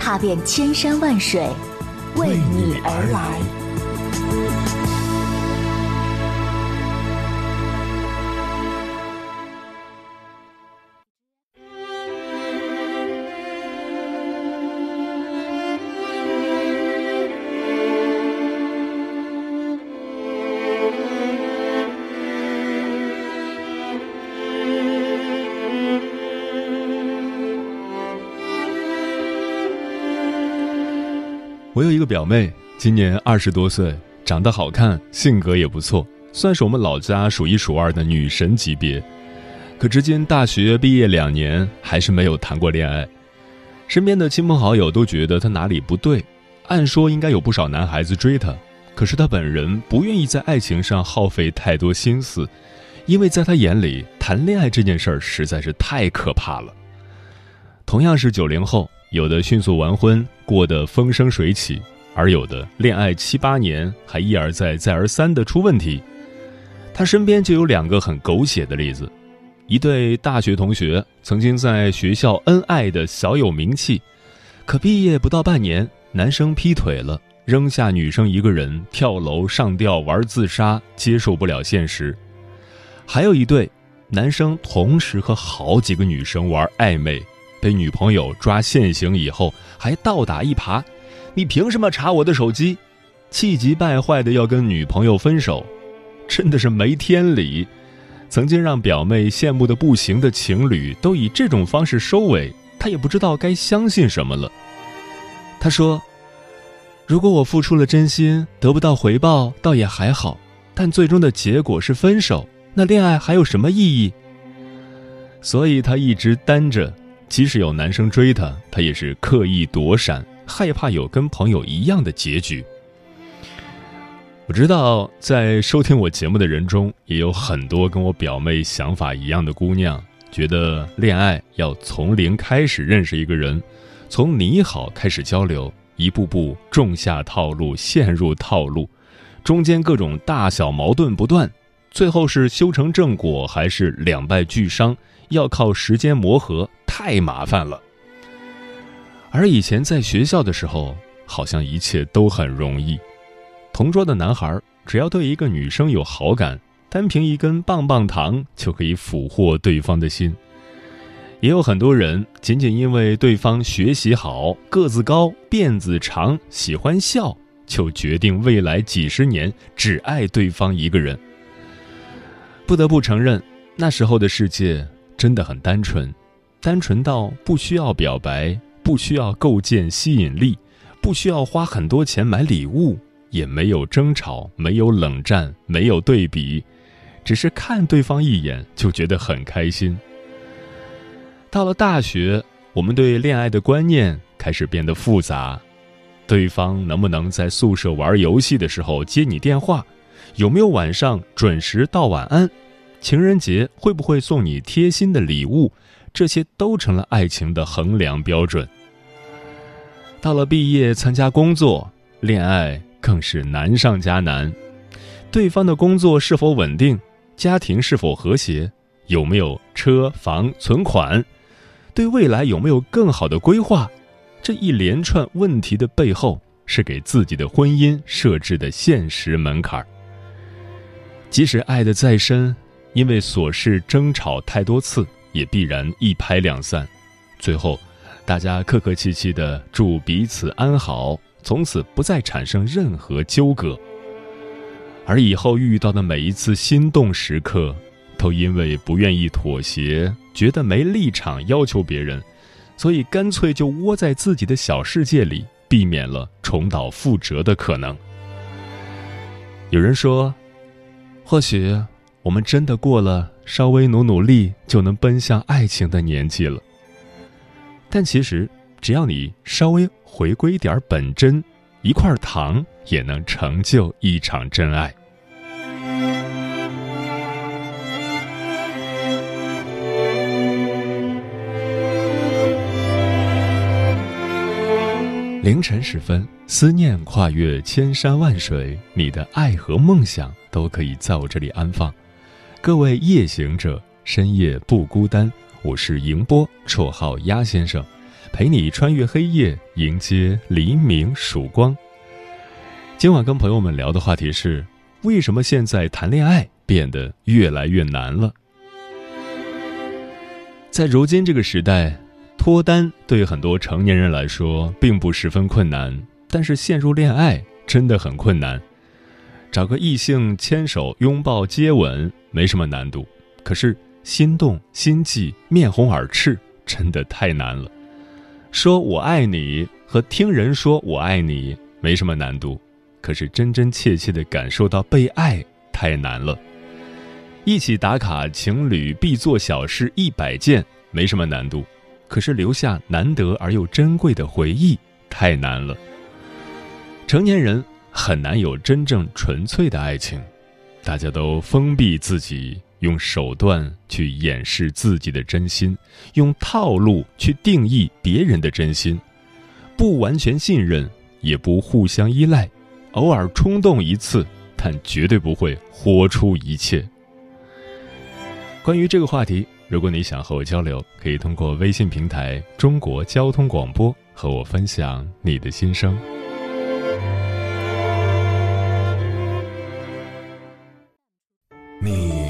踏遍千山万水，为你而来。我有一个表妹，今年二十多岁，长得好看，性格也不错，算是我们老家数一数二的女神级别。可至今大学毕业两年，还是没有谈过恋爱。身边的亲朋好友都觉得她哪里不对，按说应该有不少男孩子追她，可是她本人不愿意在爱情上耗费太多心思，因为在她眼里，谈恋爱这件事儿实在是太可怕了。同样是九零后。有的迅速完婚，过得风生水起，而有的恋爱七八年还一而再、再而三的出问题。他身边就有两个很狗血的例子：一对大学同学曾经在学校恩爱的小有名气，可毕业不到半年，男生劈腿了，扔下女生一个人跳楼上吊玩自杀，接受不了现实；还有一对，男生同时和好几个女生玩暧昧。被女朋友抓现行以后，还倒打一耙，你凭什么查我的手机？气急败坏的要跟女朋友分手，真的是没天理！曾经让表妹羡慕的不行的情侣，都以这种方式收尾，他也不知道该相信什么了。他说：“如果我付出了真心，得不到回报，倒也还好；但最终的结果是分手，那恋爱还有什么意义？”所以他一直单着。即使有男生追她，她也是刻意躲闪，害怕有跟朋友一样的结局。我知道，在收听我节目的人中，也有很多跟我表妹想法一样的姑娘，觉得恋爱要从零开始认识一个人，从你好开始交流，一步步种下套路，陷入套路，中间各种大小矛盾不断，最后是修成正果，还是两败俱伤，要靠时间磨合。太麻烦了。而以前在学校的时候，好像一切都很容易。同桌的男孩只要对一个女生有好感，单凭一根棒棒糖就可以俘获对方的心。也有很多人仅仅因为对方学习好、个子高、辫子长、喜欢笑，就决定未来几十年只爱对方一个人。不得不承认，那时候的世界真的很单纯。单纯到不需要表白，不需要构建吸引力，不需要花很多钱买礼物，也没有争吵，没有冷战，没有对比，只是看对方一眼就觉得很开心。到了大学，我们对恋爱的观念开始变得复杂：对方能不能在宿舍玩游戏的时候接你电话？有没有晚上准时道晚安？情人节会不会送你贴心的礼物？这些都成了爱情的衡量标准。到了毕业参加工作，恋爱更是难上加难。对方的工作是否稳定？家庭是否和谐？有没有车房存款？对未来有没有更好的规划？这一连串问题的背后，是给自己的婚姻设置的现实门槛。即使爱得再深，因为琐事争吵太多次。也必然一拍两散，最后，大家客客气气的祝彼此安好，从此不再产生任何纠葛。而以后遇到的每一次心动时刻，都因为不愿意妥协，觉得没立场要求别人，所以干脆就窝在自己的小世界里，避免了重蹈覆辙的可能。有人说，或许我们真的过了。稍微努努力就能奔向爱情的年纪了，但其实只要你稍微回归点本真，一块糖也能成就一场真爱。凌晨时分，思念跨越千山万水，你的爱和梦想都可以在我这里安放。各位夜行者，深夜不孤单。我是迎波，绰号鸭先生，陪你穿越黑夜，迎接黎明曙光。今晚跟朋友们聊的话题是：为什么现在谈恋爱变得越来越难了？在如今这个时代。脱单对很多成年人来说并不十分困难，但是陷入恋爱真的很困难。找个异性牵手、拥抱、接吻没什么难度，可是心动、心悸、面红耳赤真的太难了。说我爱你和听人说我爱你没什么难度，可是真真切切的感受到被爱太难了。一起打卡情侣必做小事一百件没什么难度。可是留下难得而又珍贵的回忆太难了。成年人很难有真正纯粹的爱情，大家都封闭自己，用手段去掩饰自己的真心，用套路去定义别人的真心，不完全信任，也不互相依赖，偶尔冲动一次，但绝对不会豁出一切。关于这个话题。如果你想和我交流，可以通过微信平台“中国交通广播”和我分享你的心声。你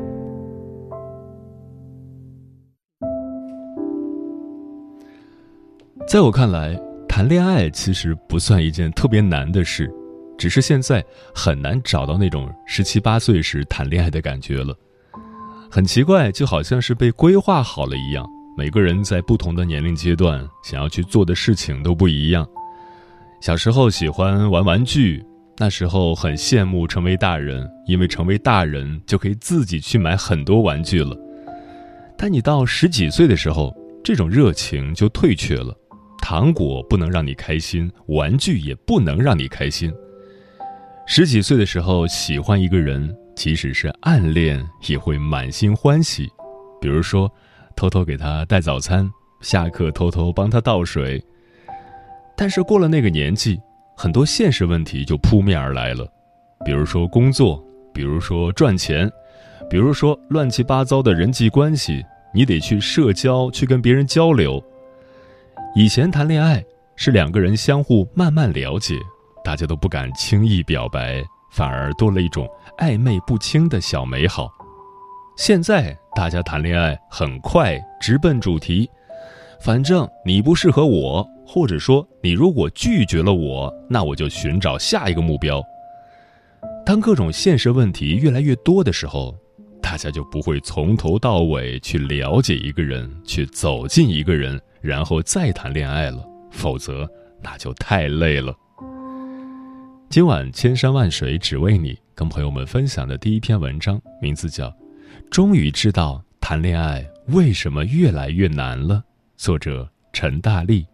在我看来，谈恋爱其实不算一件特别难的事，只是现在很难找到那种十七八岁时谈恋爱的感觉了。很奇怪，就好像是被规划好了一样，每个人在不同的年龄阶段想要去做的事情都不一样。小时候喜欢玩玩具，那时候很羡慕成为大人，因为成为大人就可以自己去买很多玩具了。但你到十几岁的时候，这种热情就退却了。糖果不能让你开心，玩具也不能让你开心。十几岁的时候喜欢一个人，即使是暗恋，也会满心欢喜。比如说，偷偷给他带早餐，下课偷偷帮他倒水。但是过了那个年纪，很多现实问题就扑面而来了，比如说工作，比如说赚钱，比如说乱七八糟的人际关系，你得去社交，去跟别人交流。以前谈恋爱是两个人相互慢慢了解，大家都不敢轻易表白，反而多了一种暧昧不清的小美好。现在大家谈恋爱很快，直奔主题，反正你不适合我，或者说你如果拒绝了我，那我就寻找下一个目标。当各种现实问题越来越多的时候，大家就不会从头到尾去了解一个人，去走进一个人。然后再谈恋爱了，否则那就太累了。今晚千山万水只为你，跟朋友们分享的第一篇文章，名字叫《终于知道谈恋爱为什么越来越难了》，作者陈大力。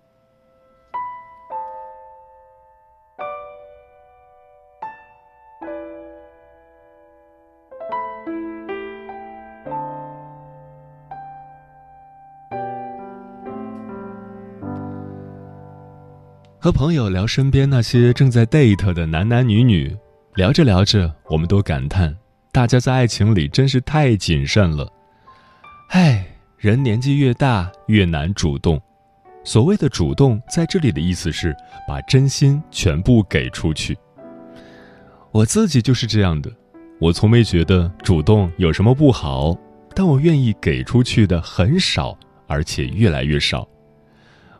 和朋友聊身边那些正在 date 的男男女女，聊着聊着，我们都感叹，大家在爱情里真是太谨慎了。唉，人年纪越大越难主动。所谓的主动，在这里的意思是把真心全部给出去。我自己就是这样的，我从没觉得主动有什么不好，但我愿意给出去的很少，而且越来越少。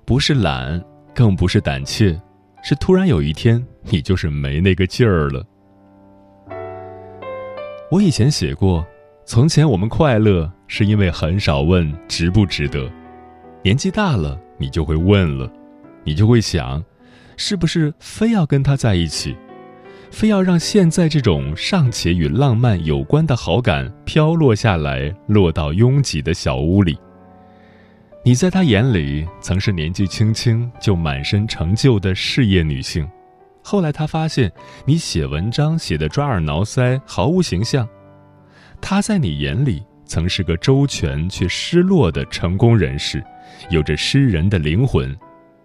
不是懒，更不是胆怯，是突然有一天，你就是没那个劲儿了。我以前写过，从前我们快乐是因为很少问值不值得，年纪大了你就会问了，你就会想，是不是非要跟他在一起，非要让现在这种尚且与浪漫有关的好感飘落下来，落到拥挤的小屋里。你在他眼里曾是年纪轻轻就满身成就的事业女性。后来他发现你写文章写得抓耳挠腮，毫无形象。他在你眼里曾是个周全却失落的成功人士，有着诗人的灵魂。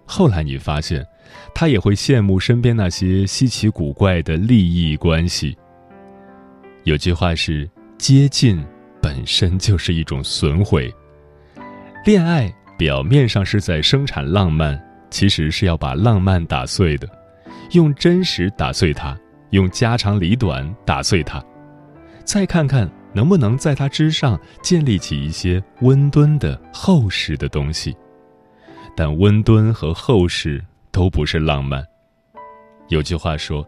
后来你发现，他也会羡慕身边那些稀奇古怪的利益关系。有句话是：接近本身就是一种损毁。恋爱表面上是在生产浪漫，其实是要把浪漫打碎的。用真实打碎它，用家长里短打碎它，再看看能不能在它之上建立起一些温敦的厚实的东西。但温敦和厚实都不是浪漫。有句话说，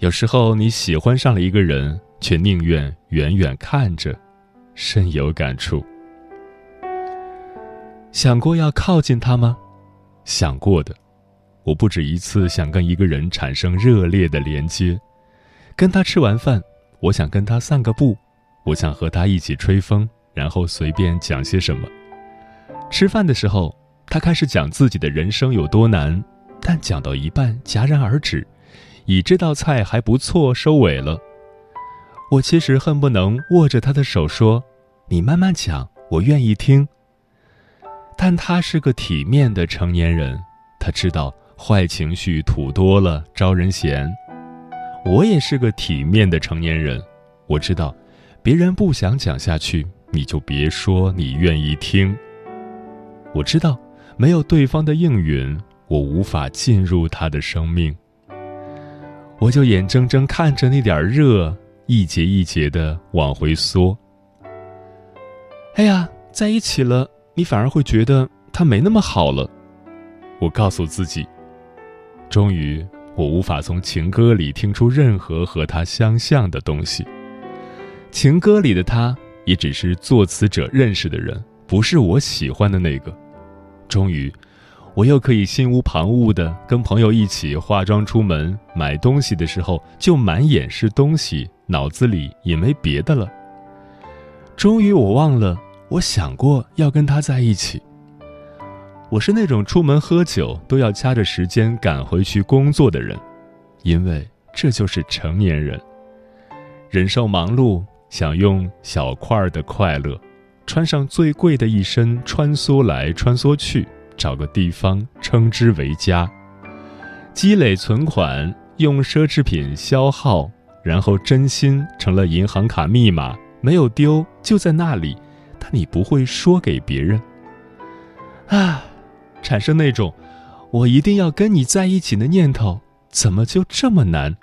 有时候你喜欢上了一个人，却宁愿远远看着，深有感触。想过要靠近他吗？想过的。我不止一次想跟一个人产生热烈的连接，跟他吃完饭，我想跟他散个步，我想和他一起吹风，然后随便讲些什么。吃饭的时候，他开始讲自己的人生有多难，但讲到一半戛然而止，以这道菜还不错收尾了。我其实恨不能握着他的手说：“你慢慢讲，我愿意听。”但他是个体面的成年人，他知道。坏情绪吐多了招人嫌，我也是个体面的成年人，我知道，别人不想讲下去，你就别说你愿意听。我知道，没有对方的应允，我无法进入他的生命。我就眼睁睁看着那点热一节一节的往回缩。哎呀，在一起了，你反而会觉得他没那么好了。我告诉自己。终于，我无法从情歌里听出任何和他相像的东西。情歌里的他，也只是作词者认识的人，不是我喜欢的那个。终于，我又可以心无旁骛的跟朋友一起化妆出门，买东西的时候就满眼是东西，脑子里也没别的了。终于，我忘了我想过要跟他在一起。我是那种出门喝酒都要掐着时间赶回去工作的人，因为这就是成年人。忍受忙碌，想用小块的快乐，穿上最贵的一身，穿梭来穿梭去，找个地方称之为家。积累存款，用奢侈品消耗，然后真心成了银行卡密码，没有丢就在那里，你不会说给别人。啊。产生那种“我一定要跟你在一起”的念头，怎么就这么难？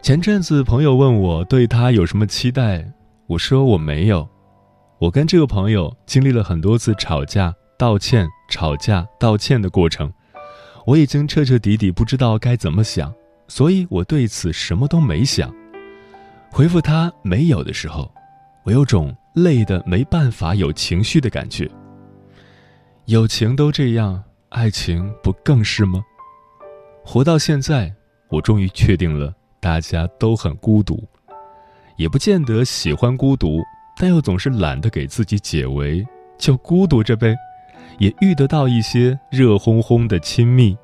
前阵子朋友问我对他有什么期待，我说我没有。我跟这个朋友经历了很多次吵架、道歉、吵架、道歉的过程，我已经彻彻底底不知道该怎么想，所以我对此什么都没想。回复他没有的时候，我有种累的没办法有情绪的感觉。友情都这样，爱情不更是吗？活到现在，我终于确定了，大家都很孤独，也不见得喜欢孤独，但又总是懒得给自己解围，就孤独着呗。也遇得到一些热烘烘的亲密，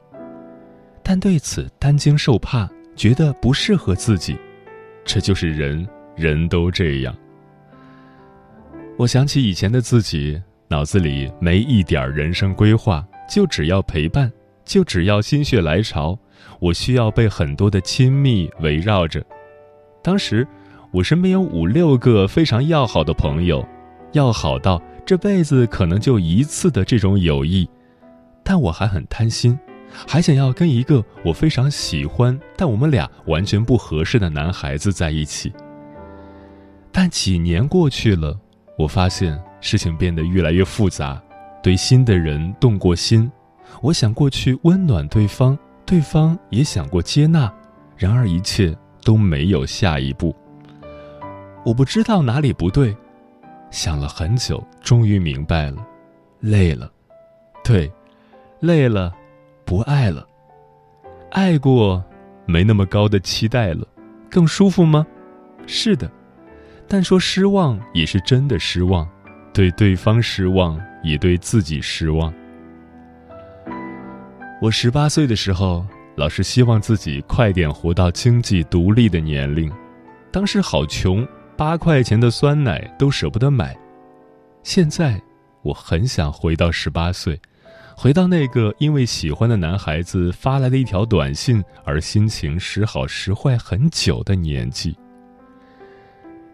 但对此担惊受怕，觉得不适合自己。这就是人，人都这样。我想起以前的自己，脑子里没一点人生规划，就只要陪伴，就只要心血来潮，我需要被很多的亲密围绕着。当时，我身边有五六个非常要好的朋友，要好到这辈子可能就一次的这种友谊，但我还很贪心。还想要跟一个我非常喜欢，但我们俩完全不合适的男孩子在一起。但几年过去了，我发现事情变得越来越复杂，对新的人动过心，我想过去温暖对方，对方也想过接纳，然而一切都没有下一步。我不知道哪里不对，想了很久，终于明白了，累了，对，累了。不爱了，爱过，没那么高的期待了，更舒服吗？是的，但说失望也是真的失望，对对方失望，也对自己失望。我十八岁的时候，老是希望自己快点活到经济独立的年龄，当时好穷，八块钱的酸奶都舍不得买。现在，我很想回到十八岁。回到那个因为喜欢的男孩子发来的一条短信而心情时好时坏很久的年纪。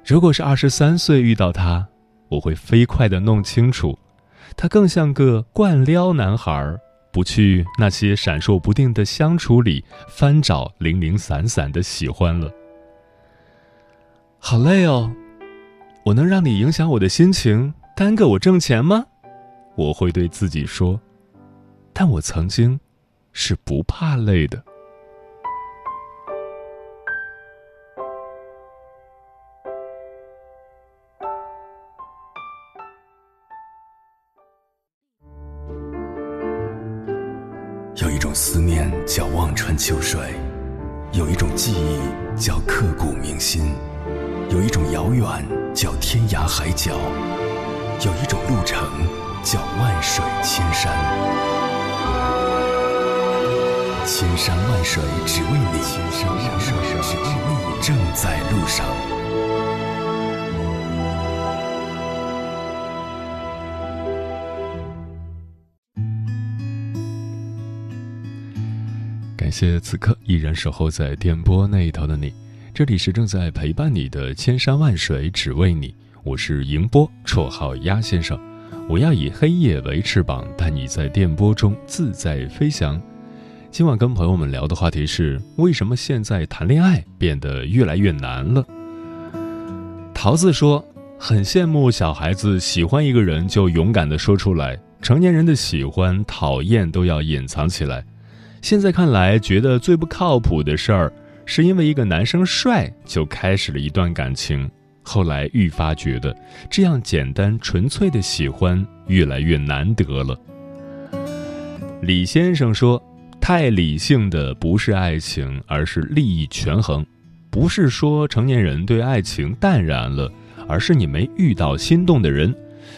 如果是二十三岁遇到他，我会飞快的弄清楚，他更像个惯撩男孩，不去那些闪烁不定的相处里翻找零零散散的喜欢了。好累哦，我能让你影响我的心情，耽搁我挣钱吗？我会对自己说。但我曾经是不怕累的。有一种思念叫望穿秋水，有一种记忆叫刻骨铭心，有一种遥远叫天涯海角，有一种路程叫万水千山。千山万水只为你，千山万水只为你，正在路上。感谢此刻依然守候在电波那一头的你，这里是正在陪伴你的千山万水只为你，我是迎波，绰号鸭先生，我要以黑夜为翅膀，带你在电波中自在飞翔。今晚跟朋友们聊的话题是：为什么现在谈恋爱变得越来越难了？桃子说，很羡慕小孩子喜欢一个人就勇敢的说出来，成年人的喜欢、讨厌都要隐藏起来。现在看来，觉得最不靠谱的事儿，是因为一个男生帅就开始了一段感情，后来愈发觉得这样简单纯粹的喜欢越来越难得了。李先生说。太理性的不是爱情，而是利益权衡。不是说成年人对爱情淡然了，而是你没遇到心动的人。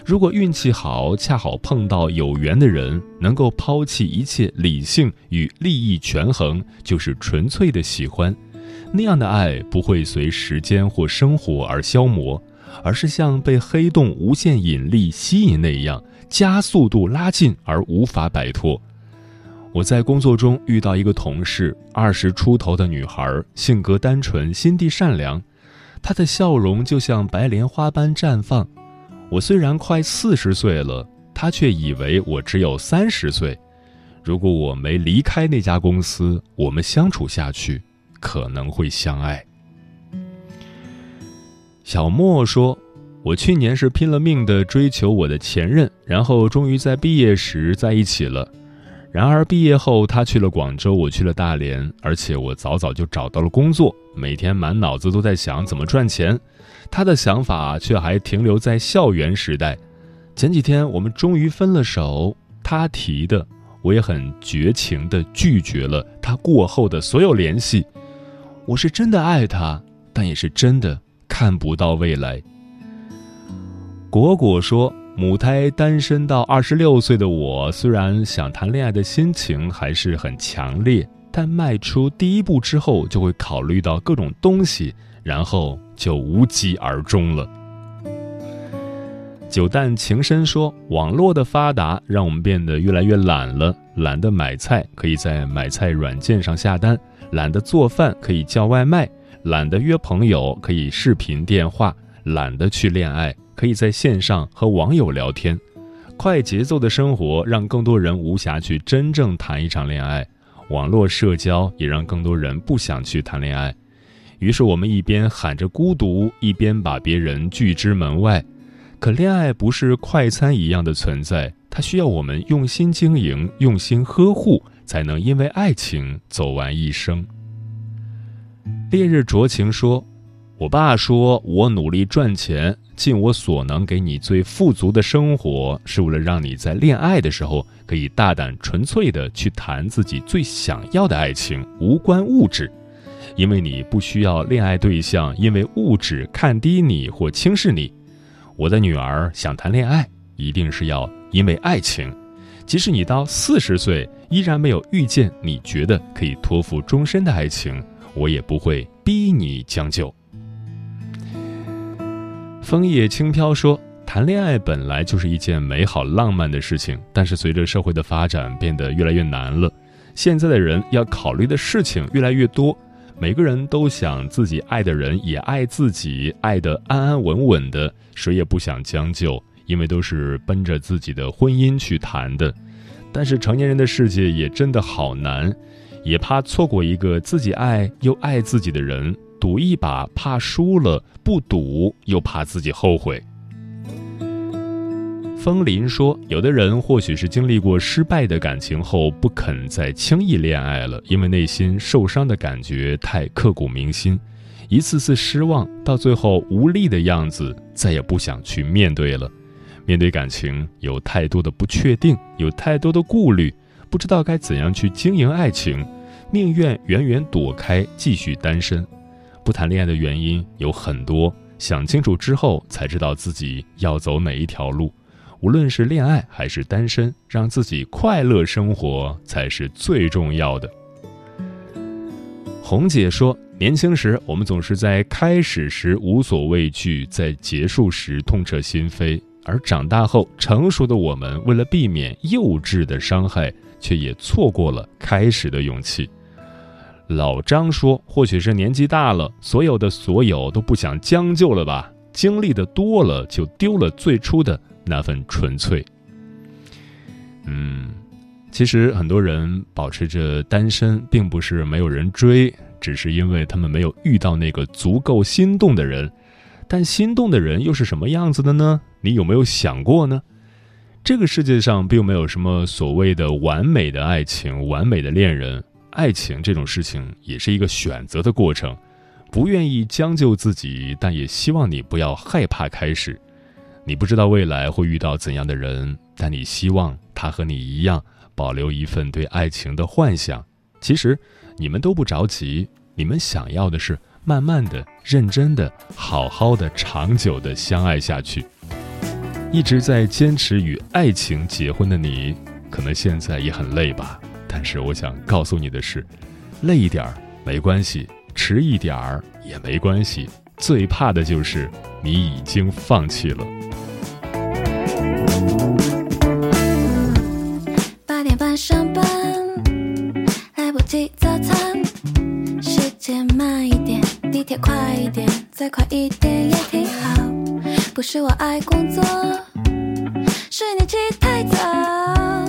如果运气好，恰好碰到有缘的人，能够抛弃一切理性与利益权衡，就是纯粹的喜欢。那样的爱不会随时间或生活而消磨，而是像被黑洞无限引力吸引那样，加速度拉近而无法摆脱。我在工作中遇到一个同事，二十出头的女孩，性格单纯，心地善良，她的笑容就像白莲花般绽放。我虽然快四十岁了，他却以为我只有三十岁。如果我没离开那家公司，我们相处下去可能会相爱。小莫说：“我去年是拼了命的追求我的前任，然后终于在毕业时在一起了。”然而毕业后，他去了广州，我去了大连，而且我早早就找到了工作，每天满脑子都在想怎么赚钱。他的想法却还停留在校园时代。前几天我们终于分了手，他提的，我也很绝情地拒绝了他过后的所有联系。我是真的爱他，但也是真的看不到未来。果果说。母胎单身到二十六岁的我，虽然想谈恋爱的心情还是很强烈，但迈出第一步之后，就会考虑到各种东西，然后就无疾而终了。九淡情深说：“网络的发达让我们变得越来越懒了，懒得买菜可以在买菜软件上下单，懒得做饭可以叫外卖，懒得约朋友可以视频电话，懒得去恋爱可以在线上和网友聊天。快节奏的生活让更多人无暇去真正谈一场恋爱，网络社交也让更多人不想去谈恋爱。于是我们一边喊着孤独，一边把别人拒之门外。”可恋爱不是快餐一样的存在，它需要我们用心经营、用心呵护，才能因为爱情走完一生。烈日灼情说：“我爸说我努力赚钱，尽我所能给你最富足的生活，是为了让你在恋爱的时候可以大胆纯粹的去谈自己最想要的爱情，无关物质，因为你不需要恋爱对象因为物质看低你或轻视你。”我的女儿想谈恋爱，一定是要因为爱情。即使你到四十岁依然没有遇见你觉得可以托付终身的爱情，我也不会逼你将就。枫叶轻飘说：“谈恋爱本来就是一件美好浪漫的事情，但是随着社会的发展变得越来越难了。现在的人要考虑的事情越来越多，每个人都想自己爱的人也爱自己，爱得安安稳稳的。”谁也不想将就，因为都是奔着自己的婚姻去谈的。但是成年人的世界也真的好难，也怕错过一个自己爱又爱自己的人，赌一把怕输了，不赌又怕自己后悔。风林说：“有的人或许是经历过失败的感情后，不肯再轻易恋爱了，因为内心受伤的感觉太刻骨铭心。”一次次失望，到最后无力的样子，再也不想去面对了。面对感情，有太多的不确定，有太多的顾虑，不知道该怎样去经营爱情，宁愿远远躲开，继续单身。不谈恋爱的原因有很多，想清楚之后才知道自己要走哪一条路。无论是恋爱还是单身，让自己快乐生活才是最重要的。红姐说。年轻时，我们总是在开始时无所畏惧，在结束时痛彻心扉；而长大后，成熟的我们为了避免幼稚的伤害，却也错过了开始的勇气。老张说：“或许是年纪大了，所有的所有都不想将就了吧？经历的多了，就丢了最初的那份纯粹。”嗯，其实很多人保持着单身，并不是没有人追。只是因为他们没有遇到那个足够心动的人，但心动的人又是什么样子的呢？你有没有想过呢？这个世界上并没有什么所谓的完美的爱情、完美的恋人，爱情这种事情也是一个选择的过程。不愿意将就自己，但也希望你不要害怕开始。你不知道未来会遇到怎样的人，但你希望他和你一样，保留一份对爱情的幻想。其实。你们都不着急，你们想要的是慢慢的、认真的、好好的、长久的相爱下去。一直在坚持与爱情结婚的你，可能现在也很累吧？但是我想告诉你的是，累一点儿没关系，迟一点儿也没关系。最怕的就是你已经放弃了。上班来不及早餐时间慢一点地铁快一点再快一点也挺好。不是我爱工作是你起太早。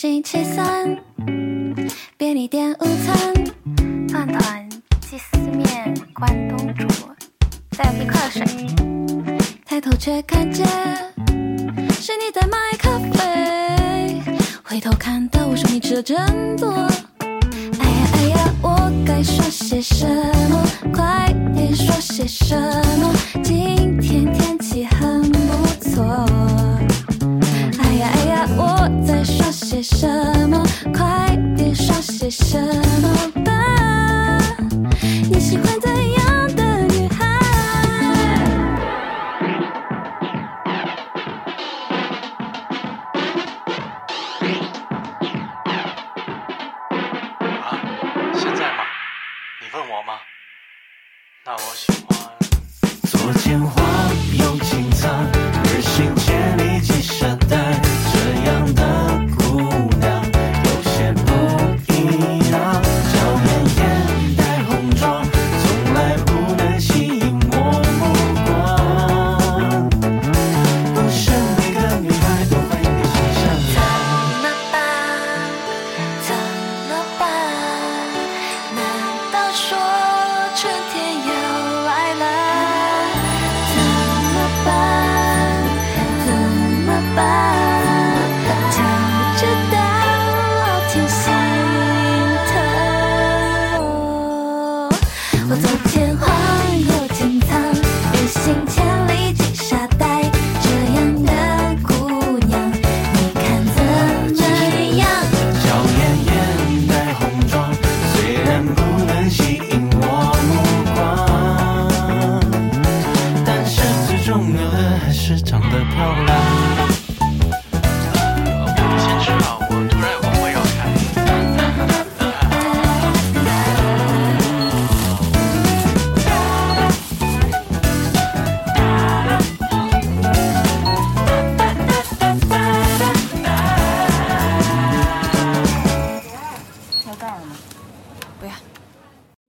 星期三